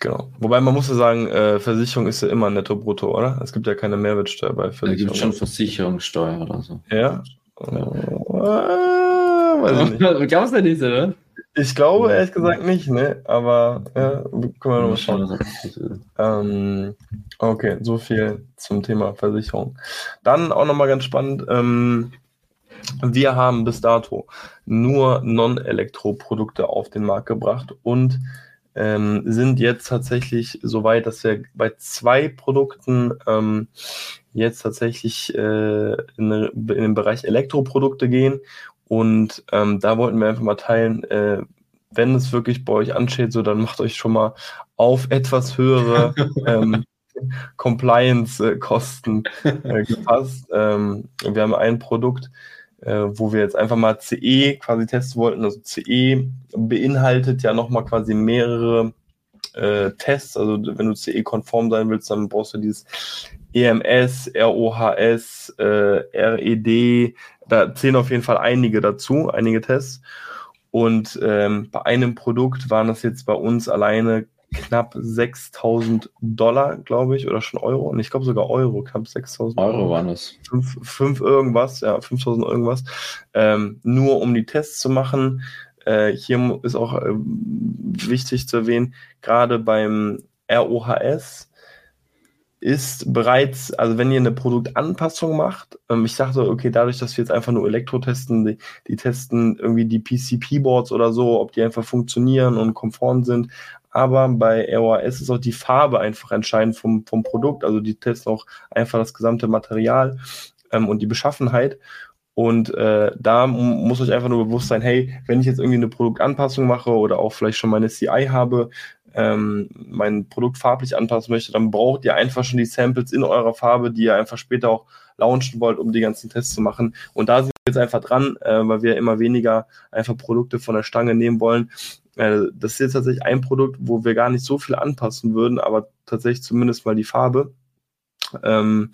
Genau. Wobei man muss ja sagen, äh, Versicherung ist ja immer netto brutto, oder? Es gibt ja keine Mehrwertsteuer bei Versicherung. Da gibt schon Versicherungssteuer oder so. Ja? ja. Äh, weiß ich nicht. Glaubst du nicht, oder? Ich glaube ehrlich gesagt nicht, ne? Aber ja, können wir nochmal schauen. Ähm, okay, so viel zum Thema Versicherung. Dann auch nochmal ganz spannend, ähm, wir haben bis dato nur Non-Elektro-Produkte auf den Markt gebracht und ähm, sind jetzt tatsächlich so weit, dass wir bei zwei Produkten ähm, jetzt tatsächlich äh, in, in, den Bereich Elektroprodukte gehen. Und ähm, da wollten wir einfach mal teilen, äh, wenn es wirklich bei euch ansteht, so dann macht euch schon mal auf etwas höhere ähm, Compliance-Kosten äh, gepasst. Ähm, wir haben ein Produkt, äh, wo wir jetzt einfach mal CE quasi testen wollten. Also CE beinhaltet ja nochmal quasi mehrere äh, Tests. Also wenn du CE-konform sein willst, dann brauchst du dieses EMS, ROHS, äh, RED. Da zählen auf jeden Fall einige dazu, einige Tests. Und ähm, bei einem Produkt waren das jetzt bei uns alleine knapp 6000 Dollar, glaube ich, oder schon Euro. Und ich glaube sogar Euro, knapp 6000 Euro. Euro waren es. 5 irgendwas, ja, 5000 irgendwas. Ähm, nur um die Tests zu machen. Äh, hier ist auch äh, wichtig zu erwähnen, gerade beim ROHS ist bereits, also wenn ihr eine Produktanpassung macht, ähm, ich dachte, okay, dadurch, dass wir jetzt einfach nur Elektro testen, die, die testen irgendwie die PCP-Boards oder so, ob die einfach funktionieren und konform sind, aber bei ROAS ist auch die Farbe einfach entscheidend vom, vom Produkt. Also die testen auch einfach das gesamte Material ähm, und die Beschaffenheit. Und äh, da muss euch einfach nur bewusst sein, hey, wenn ich jetzt irgendwie eine Produktanpassung mache oder auch vielleicht schon meine CI habe, ähm, mein Produkt farblich anpassen möchte, dann braucht ihr einfach schon die Samples in eurer Farbe, die ihr einfach später auch launchen wollt, um die ganzen Tests zu machen. Und da sind wir jetzt einfach dran, äh, weil wir immer weniger einfach Produkte von der Stange nehmen wollen, das ist jetzt tatsächlich ein Produkt, wo wir gar nicht so viel anpassen würden, aber tatsächlich zumindest mal die Farbe. Ähm,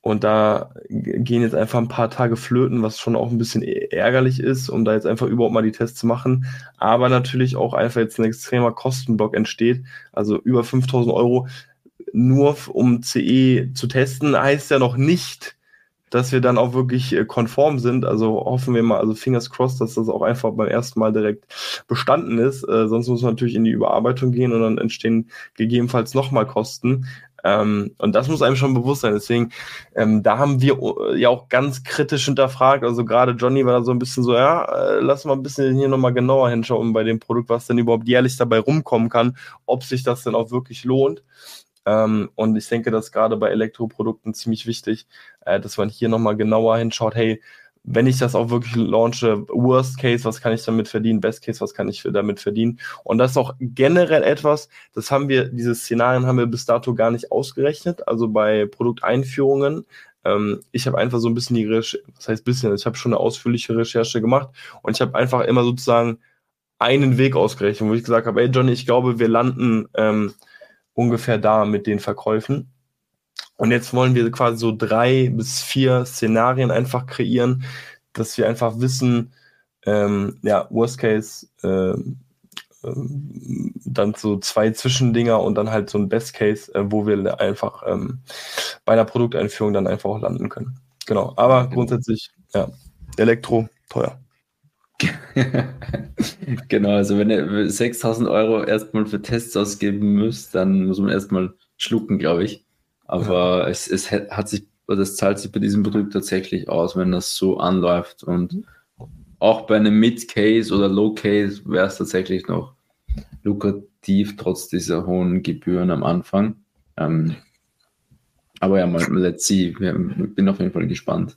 und da gehen jetzt einfach ein paar Tage flöten, was schon auch ein bisschen ärgerlich ist, um da jetzt einfach überhaupt mal die Tests zu machen. Aber natürlich auch einfach jetzt ein extremer Kostenblock entsteht. Also über 5000 Euro nur um CE zu testen, heißt ja noch nicht, dass wir dann auch wirklich äh, konform sind. Also hoffen wir mal, also fingers crossed, dass das auch einfach beim ersten Mal direkt bestanden ist. Äh, sonst muss man natürlich in die Überarbeitung gehen und dann entstehen gegebenenfalls nochmal Kosten. Ähm, und das muss einem schon bewusst sein. Deswegen, ähm, da haben wir äh, ja auch ganz kritisch hinterfragt. Also gerade Johnny war da so ein bisschen so, ja, äh, lass mal ein bisschen hier nochmal genauer hinschauen bei dem Produkt, was denn überhaupt jährlich dabei rumkommen kann, ob sich das denn auch wirklich lohnt. Ähm, und ich denke, das ist gerade bei Elektroprodukten ziemlich wichtig, äh, dass man hier nochmal genauer hinschaut, hey, wenn ich das auch wirklich launche, Worst Case, was kann ich damit verdienen? Best Case, was kann ich damit verdienen? Und das ist auch generell etwas, das haben wir, diese Szenarien haben wir bis dato gar nicht ausgerechnet, also bei Produkteinführungen. Ähm, ich habe einfach so ein bisschen die Recherche, was heißt bisschen, ich habe schon eine ausführliche Recherche gemacht und ich habe einfach immer sozusagen einen Weg ausgerechnet, wo ich gesagt habe, ey Johnny, ich glaube, wir landen ähm, ungefähr da mit den Verkäufen. Und jetzt wollen wir quasi so drei bis vier Szenarien einfach kreieren, dass wir einfach wissen, ähm, ja, Worst Case, äh, ähm, dann so zwei Zwischendinger und dann halt so ein Best Case, äh, wo wir einfach ähm, bei der Produkteinführung dann einfach auch landen können. Genau, aber grundsätzlich, ja, Elektro teuer. genau, also wenn ihr 6000 Euro erstmal für Tests ausgeben müsst, dann muss man erstmal schlucken, glaube ich. Aber ja. es, es hat sich, es zahlt sich bei diesem Produkt tatsächlich aus, wenn das so anläuft. Und auch bei einem Mid-Case oder Low-Case wäre es tatsächlich noch lukrativ, trotz dieser hohen Gebühren am Anfang. Ähm, aber ja, mal, let's see. Ich bin auf jeden Fall gespannt.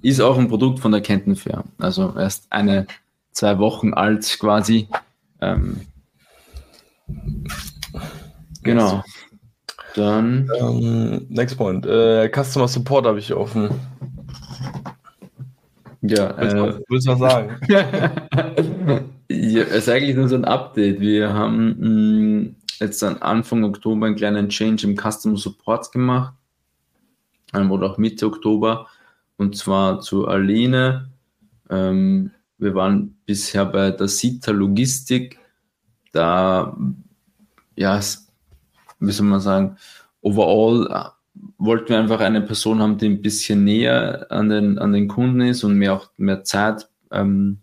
Ist auch ein Produkt von der Kenton Fair. Also erst eine, zwei Wochen alt quasi. Ähm, genau. Dann. Ähm, next point. Äh, Customer Support habe ich offen. Ja, willst du äh, willst was sagen? ja, es ist eigentlich nur so ein Update. Wir haben mh, mm, jetzt an Anfang Oktober einen kleinen Change im Customer Support gemacht. Ähm, oder auch Mitte Oktober und zwar zu Aline. Ähm, wir waren bisher bei der Sita Logistik. Da, ja, wie soll man sagen, overall äh, wollten wir einfach eine Person haben, die ein bisschen näher an den, an den Kunden ist und mehr auch mehr Zeit ähm,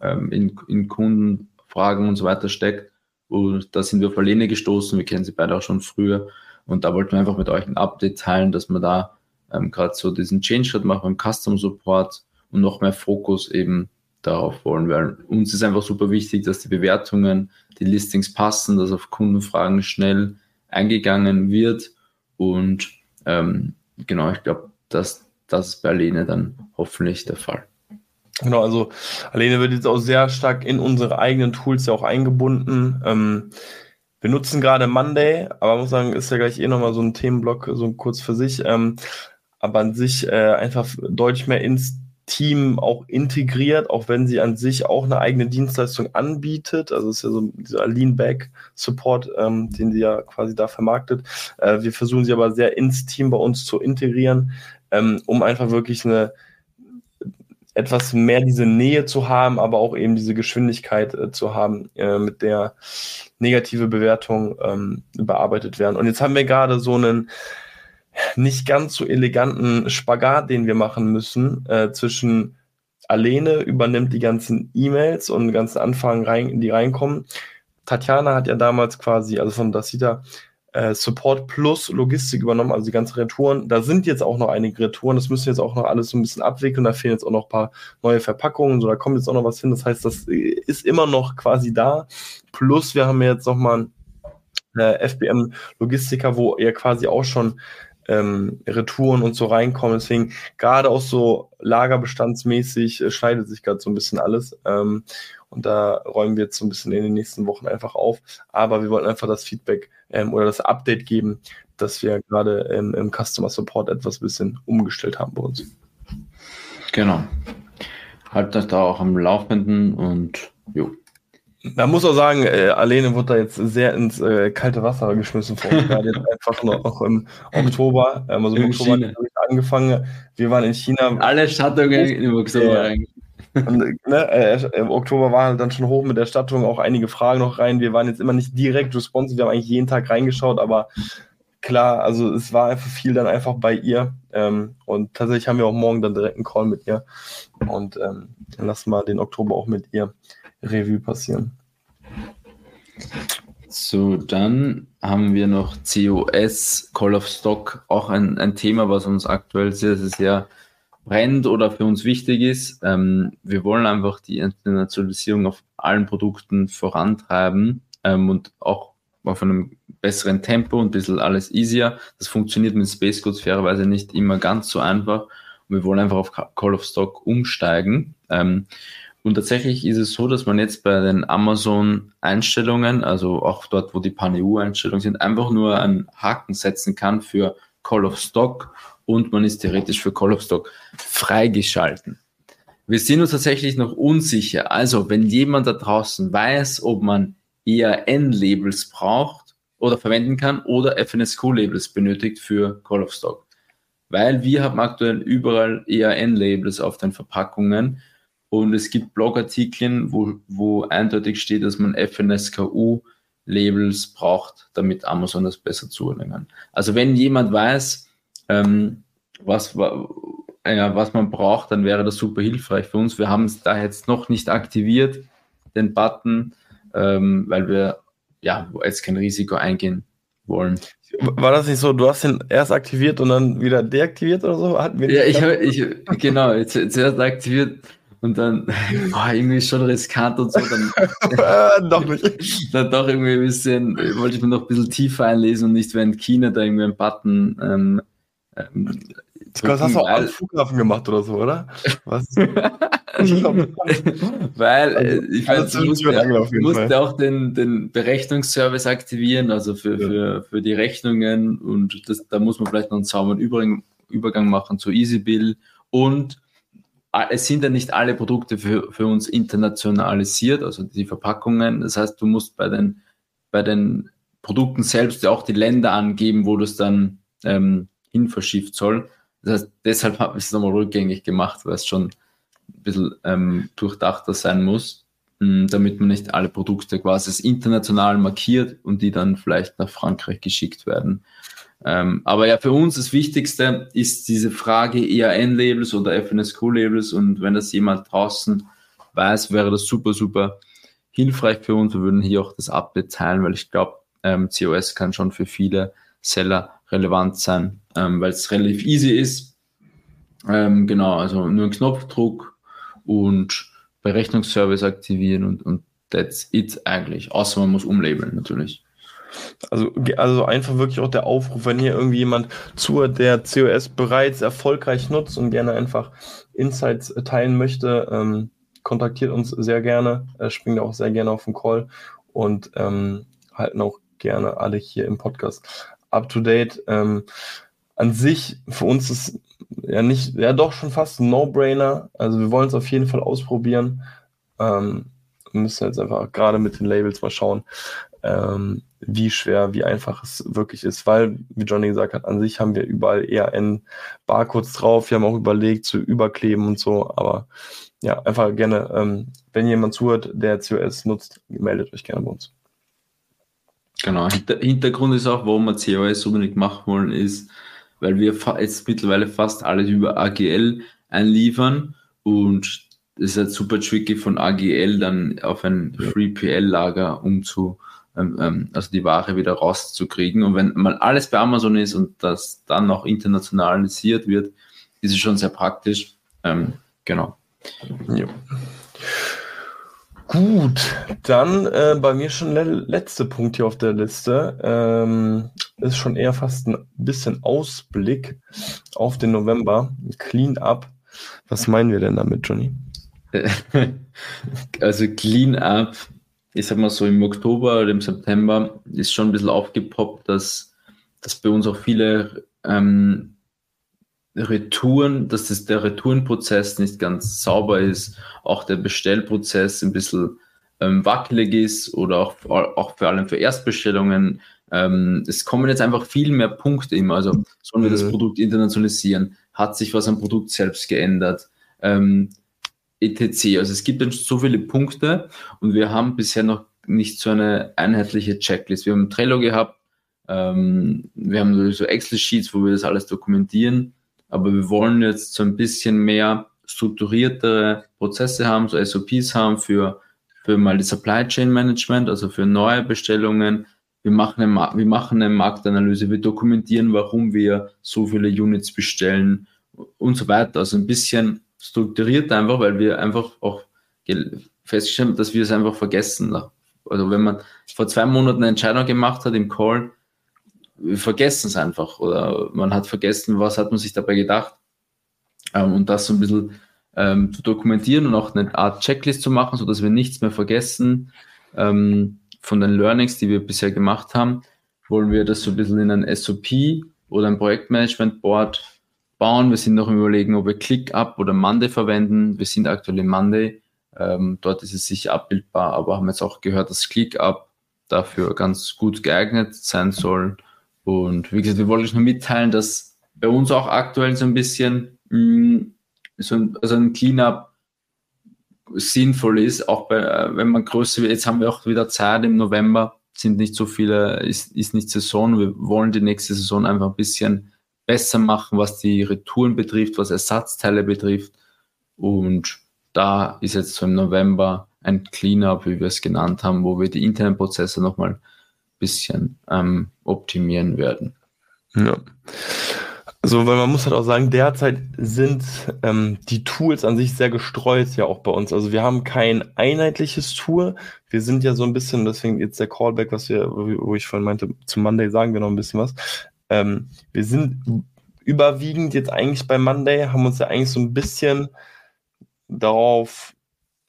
ähm, in, in Kundenfragen und so weiter steckt. Und da sind wir auf Aline gestoßen. Wir kennen sie beide auch schon früher. Und da wollten wir einfach mit euch ein Update teilen, dass man da ähm, gerade so diesen Change-Schritt machen beim Custom Support und noch mehr Fokus eben darauf wollen, weil uns ist einfach super wichtig, dass die Bewertungen, die Listings passen, dass auf Kundenfragen schnell eingegangen wird und ähm, genau, ich glaube, das, das ist bei Alene dann hoffentlich der Fall. Genau, also Alene wird jetzt auch sehr stark in unsere eigenen Tools ja auch eingebunden. Ähm, wir nutzen gerade Monday, aber muss sagen, ist ja gleich eh nochmal so ein Themenblock, so kurz für sich. Ähm, aber an sich äh, einfach deutlich mehr ins Team auch integriert, auch wenn sie an sich auch eine eigene Dienstleistung anbietet. Also es ist ja so dieser Lean-Back-Support, ähm, den sie ja quasi da vermarktet. Äh, wir versuchen sie aber sehr ins Team bei uns zu integrieren, ähm, um einfach wirklich eine etwas mehr diese Nähe zu haben, aber auch eben diese Geschwindigkeit äh, zu haben, äh, mit der negative Bewertungen ähm, bearbeitet werden. Und jetzt haben wir gerade so einen nicht ganz so eleganten Spagat, den wir machen müssen, äh, zwischen Alene übernimmt die ganzen E-Mails und ganzen Anfragen rein, die reinkommen. Tatjana hat ja damals quasi, also von Dasita, äh, Support plus Logistik übernommen, also die ganzen Retouren. Da sind jetzt auch noch einige Retouren, das müssen jetzt auch noch alles so ein bisschen abwickeln, da fehlen jetzt auch noch ein paar neue Verpackungen, so da kommt jetzt auch noch was hin. Das heißt, das ist immer noch quasi da. Plus wir haben jetzt nochmal äh, FBM Logistiker, wo ihr quasi auch schon ähm, Retouren und so reinkommen. Deswegen gerade auch so lagerbestandsmäßig äh, schneidet sich gerade so ein bisschen alles. Ähm, und da räumen wir jetzt so ein bisschen in den nächsten Wochen einfach auf. Aber wir wollten einfach das Feedback ähm, oder das Update geben, dass wir gerade im, im Customer Support etwas bisschen umgestellt haben bei uns. Genau. Halt das da auch am Laufenden und jo, man muss auch sagen, äh, Alene wurde da jetzt sehr ins äh, kalte Wasser geschmissen vor uns. jetzt einfach noch im Oktober. Ähm, also im Oktober China. angefangen. Wir waren in China. Alle Stattungen im Oktober äh, und, ne, äh, Im Oktober waren halt dann schon hoch mit der Stattung, auch einige Fragen noch rein. Wir waren jetzt immer nicht direkt responsive, wir haben eigentlich jeden Tag reingeschaut, aber klar, also es war einfach viel dann einfach bei ihr. Ähm, und tatsächlich haben wir auch morgen dann direkt einen Call mit ihr. Und ähm, dann lassen wir den Oktober auch mit ihr Revue passieren. So, dann haben wir noch COS, Call of Stock, auch ein, ein Thema, was uns aktuell sehr, sehr, sehr brennt oder für uns wichtig ist. Ähm, wir wollen einfach die Internationalisierung auf allen Produkten vorantreiben ähm, und auch auf einem besseren Tempo und ein bisschen alles easier. Das funktioniert mit Space Codes fairerweise nicht immer ganz so einfach. Und wir wollen einfach auf Call of Stock umsteigen. Ähm, und tatsächlich ist es so, dass man jetzt bei den Amazon-Einstellungen, also auch dort, wo die Pan-EU-Einstellungen sind, einfach nur einen Haken setzen kann für Call of Stock und man ist theoretisch für Call of Stock freigeschalten. Wir sind uns tatsächlich noch unsicher. Also, wenn jemand da draußen weiß, ob man ERN-Labels braucht oder verwenden kann oder FNSQ-Labels benötigt für Call of Stock. Weil wir haben aktuell überall ERN-Labels auf den Verpackungen und es gibt Blogartikeln, wo, wo eindeutig steht, dass man FNSKU-Labels braucht, damit Amazon das besser zuordnen kann. Also wenn jemand weiß, ähm, was, ja, was man braucht, dann wäre das super hilfreich für uns. Wir haben es da jetzt noch nicht aktiviert, den Button, ähm, weil wir ja jetzt kein Risiko eingehen wollen. War das nicht so, du hast ihn erst aktiviert und dann wieder deaktiviert oder so? Hatten wir ja, ich habe, ich, genau, jetzt, zuerst aktiviert und dann, boah, irgendwie schon riskant und so, dann doch nicht. dann doch irgendwie ein bisschen, wollte ich mir noch ein bisschen tiefer einlesen und nicht während China da irgendwie einen Button ähm, ähm, das hast du auch am Flughafen gemacht oder so, oder? Was? weil äh, ich weiß, du musst, ja, musst auch den, den Berechnungsservice aktivieren, also für, ja. für, für die Rechnungen und das, da muss man vielleicht noch einen sauberen Übergang, Übergang machen zu EasyBill und es sind ja nicht alle Produkte für, für uns internationalisiert, also die Verpackungen. Das heißt, du musst bei den, bei den Produkten selbst ja auch die Länder angeben, wo das dann ähm, hin verschifft soll. Das heißt, deshalb habe ich es nochmal rückgängig gemacht, weil es schon ein bisschen ähm, durchdachter sein muss, hm, damit man nicht alle Produkte quasi international markiert und die dann vielleicht nach Frankreich geschickt werden. Ähm, aber ja, für uns das Wichtigste ist diese Frage EAN-Labels oder FNSQ-Labels und wenn das jemand draußen weiß, wäre das super, super hilfreich für uns. Wir würden hier auch das Update teilen, weil ich glaube, ähm, COS kann schon für viele Seller relevant sein, ähm, weil es relativ easy ist. Ähm, genau, also nur ein Knopfdruck und Berechnungsservice aktivieren und, und that's it eigentlich. Außer man muss umlabeln natürlich. Also, also einfach wirklich auch der Aufruf, wenn hier irgendwie jemand zuhört, der COS bereits erfolgreich nutzt und gerne einfach Insights teilen möchte, ähm, kontaktiert uns sehr gerne, äh, springt auch sehr gerne auf den Call und ähm, halten auch gerne alle hier im Podcast up to date. Ähm, an sich, für uns ist ja nicht, ja doch schon fast ein No-Brainer. Also wir wollen es auf jeden Fall ausprobieren. Ähm, müssen jetzt einfach gerade mit den Labels mal schauen, ähm, wie schwer, wie einfach es wirklich ist, weil, wie Johnny gesagt hat, an sich haben wir überall ERN Barcodes drauf. Wir haben auch überlegt zu überkleben und so, aber ja, einfach gerne, ähm, wenn jemand zuhört, der COS nutzt, meldet euch gerne bei uns. Genau, Hintergrund ist auch, warum wir COS unbedingt machen wollen, ist, weil wir jetzt mittlerweile fast alles über AGL einliefern. Und es ist halt super tricky von AGL dann auf ein 3PL-Lager umzu, ähm, ähm, also die Ware wieder rauszukriegen. Und wenn mal alles bei Amazon ist und das dann noch internationalisiert wird, ist es schon sehr praktisch. Ähm, genau. Ja. Gut, dann äh, bei mir schon der letzte Punkt hier auf der Liste. Ähm, ist schon eher fast ein bisschen Ausblick auf den November. Clean Up. Was meinen wir denn damit, Johnny? Also Clean Up, ich sag mal so im Oktober oder im September, ist schon ein bisschen aufgepoppt, dass, dass bei uns auch viele ähm, Retouren, dass das, der Retourenprozess nicht ganz sauber ist, auch der Bestellprozess ein bisschen ähm, wackelig ist oder auch, auch vor allem für Erstbestellungen. Ähm, es kommen jetzt einfach viel mehr Punkte immer. Also sollen wir das mhm. Produkt internationalisieren? Hat sich was am Produkt selbst geändert? Ähm, etc. Also es gibt dann so viele Punkte und wir haben bisher noch nicht so eine einheitliche Checklist. Wir haben Trello gehabt, ähm, wir haben so Excel-Sheets, wo wir das alles dokumentieren aber wir wollen jetzt so ein bisschen mehr strukturiertere Prozesse haben, so SOPs haben für, für mal die Supply Chain Management, also für neue Bestellungen. Wir machen, eine, wir machen eine Marktanalyse, wir dokumentieren, warum wir so viele Units bestellen und so weiter. Also ein bisschen strukturiert einfach, weil wir einfach auch festgestellt haben, dass wir es einfach vergessen. Also wenn man vor zwei Monaten eine Entscheidung gemacht hat im Call, wir vergessen es einfach oder man hat vergessen, was hat man sich dabei gedacht. Ähm, und das so ein bisschen ähm, zu dokumentieren und auch eine Art Checklist zu machen, sodass wir nichts mehr vergessen ähm, von den Learnings, die wir bisher gemacht haben, wollen wir das so ein bisschen in ein SOP oder ein Projektmanagement-Board bauen. Wir sind noch im Überlegen, ob wir ClickUp oder Monday verwenden. Wir sind aktuell in Monday. Ähm, dort ist es sicher abbildbar, aber haben jetzt auch gehört, dass ClickUp dafür ganz gut geeignet sein soll. Und wie gesagt, wir wollen euch nur mitteilen, dass bei uns auch aktuell so ein bisschen mh, mm, so ein, also ein Cleanup sinnvoll ist, auch bei, äh, wenn man größer wird. Jetzt haben wir auch wieder Zeit im November, sind nicht so viele, ist, ist nicht Saison. Wir wollen die nächste Saison einfach ein bisschen besser machen, was die Retouren betrifft, was Ersatzteile betrifft. Und da ist jetzt so im November ein Cleanup, wie wir es genannt haben, wo wir die internen Prozesse nochmal bisschen ähm, optimieren werden. Ja. Also, weil man muss halt auch sagen, derzeit sind ähm, die Tools an sich sehr gestreut ja auch bei uns. Also wir haben kein einheitliches Tool. Wir sind ja so ein bisschen, deswegen jetzt der Callback, was wir, wo ich vorhin meinte, zu Monday sagen wir noch ein bisschen was. Ähm, wir sind überwiegend jetzt eigentlich bei Monday, haben uns ja eigentlich so ein bisschen darauf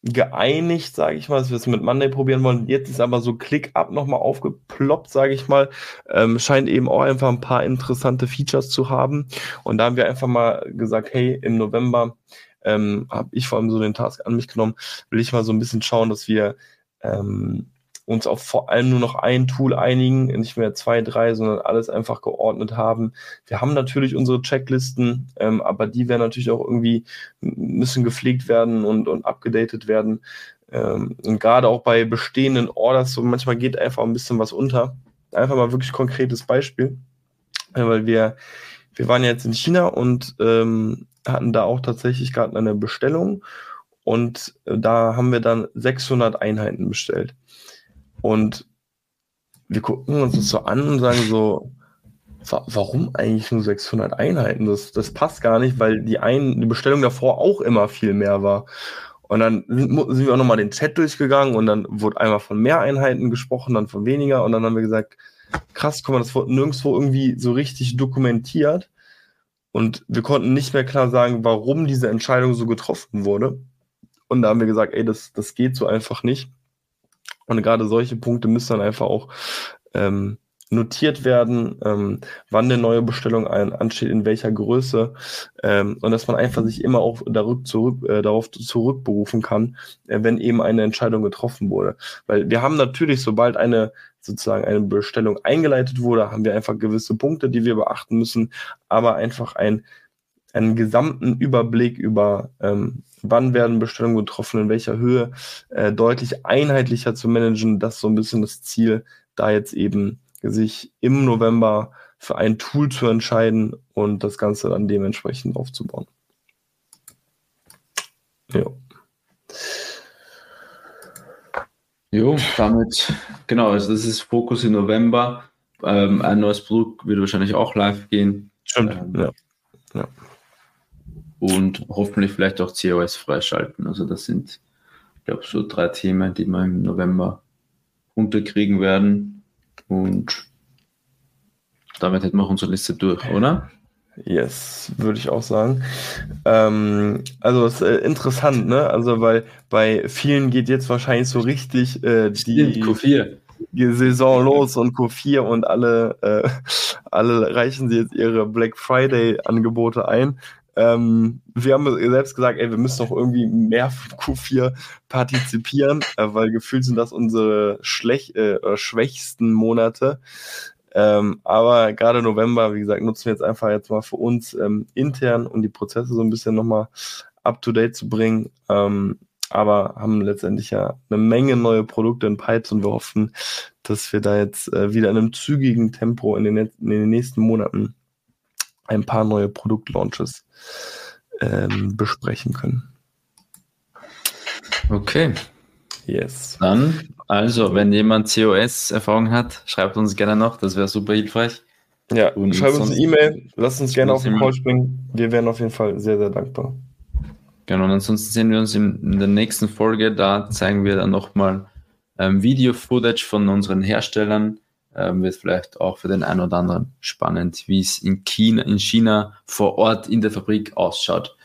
geeinigt, sage ich mal, dass wir es mit Monday probieren wollen. Jetzt ist aber so ClickUp nochmal aufgeploppt, sage ich mal. Ähm, scheint eben auch einfach ein paar interessante Features zu haben. Und da haben wir einfach mal gesagt, hey, im November ähm, habe ich vor allem so den Task an mich genommen, will ich mal so ein bisschen schauen, dass wir ähm, uns auf vor allem nur noch ein Tool einigen, nicht mehr zwei, drei, sondern alles einfach geordnet haben. Wir haben natürlich unsere Checklisten, ähm, aber die werden natürlich auch irgendwie müssen gepflegt werden und, und abgedatet werden. Ähm, und gerade auch bei bestehenden Orders, so manchmal geht einfach ein bisschen was unter. Einfach mal wirklich konkretes Beispiel, äh, weil wir, wir waren jetzt in China und ähm, hatten da auch tatsächlich gerade eine Bestellung und äh, da haben wir dann 600 Einheiten bestellt. Und wir gucken uns das so an und sagen so, warum eigentlich nur 600 Einheiten? Das, das passt gar nicht, weil die, ein, die Bestellung davor auch immer viel mehr war. Und dann sind, wir auch nochmal den Chat durchgegangen und dann wurde einmal von mehr Einheiten gesprochen, dann von weniger und dann haben wir gesagt, krass, guck mal, das wurde nirgendwo irgendwie so richtig dokumentiert. Und wir konnten nicht mehr klar sagen, warum diese Entscheidung so getroffen wurde. Und da haben wir gesagt, ey, das, das geht so einfach nicht. Und gerade solche Punkte müssen dann einfach auch ähm, notiert werden, ähm, wann eine neue Bestellung ein, ansteht, in welcher Größe ähm, und dass man einfach sich immer auch darück, zurück, äh, darauf zurückberufen kann, äh, wenn eben eine Entscheidung getroffen wurde. Weil wir haben natürlich, sobald eine sozusagen eine Bestellung eingeleitet wurde, haben wir einfach gewisse Punkte, die wir beachten müssen, aber einfach ein, einen gesamten Überblick über ähm, wann werden Bestellungen getroffen, in welcher Höhe, äh, deutlich einheitlicher zu managen. Das ist so ein bisschen das Ziel, da jetzt eben sich im November für ein Tool zu entscheiden und das Ganze dann dementsprechend aufzubauen. Ja. Jo, damit, genau, also das ist Fokus im November. Ähm, ein neues Produkt wird wahrscheinlich auch live gehen. Stimmt, ähm, ja. ja. Und hoffentlich vielleicht auch COS freischalten. Also das sind, ich glaube, so drei Themen, die wir im November unterkriegen werden. Und damit hätten wir auch unsere Liste durch, oder? Yes, würde ich auch sagen. Ähm, also es ist äh, interessant, ne? Also weil bei vielen geht jetzt wahrscheinlich so richtig äh, die Q4. Saison los und Q4 und alle, äh, alle reichen sie jetzt ihre Black Friday Angebote ein. Ähm, wir haben selbst gesagt, ey, wir müssen doch irgendwie mehr von Q4 partizipieren, äh, weil gefühlt sind das unsere schlecht, äh, schwächsten Monate. Ähm, aber gerade November, wie gesagt, nutzen wir jetzt einfach jetzt mal für uns ähm, intern, um die Prozesse so ein bisschen nochmal up to date zu bringen. Ähm, aber haben letztendlich ja eine Menge neue Produkte in Pipes und wir hoffen, dass wir da jetzt äh, wieder in einem zügigen Tempo in den, in den nächsten Monaten ein paar neue Produktlaunches ähm, besprechen können. Okay. Yes. Dann, also, wenn jemand COS-Erfahrung hat, schreibt uns gerne noch, das wäre super hilfreich. Ja, und schreibt uns eine E-Mail, lasst uns gerne auf den Call springen. Wir wären auf jeden Fall sehr, sehr dankbar. Genau, und ansonsten sehen wir uns in, der nächsten Folge. Da zeigen wir dann nochmal ähm, Video-Footage von unseren Herstellern, ähm, wird vielleicht auch für den einen oder anderen spannend, wie es in China, in China vor Ort in der Fabrik ausschaut.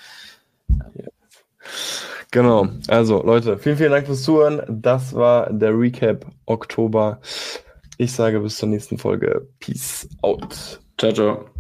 Genau, also Leute, vielen, vielen Dank fürs Zuhören. Das war der Recap Oktober. Ich sage bis zur nächsten Folge. Peace out. Ciao, ciao.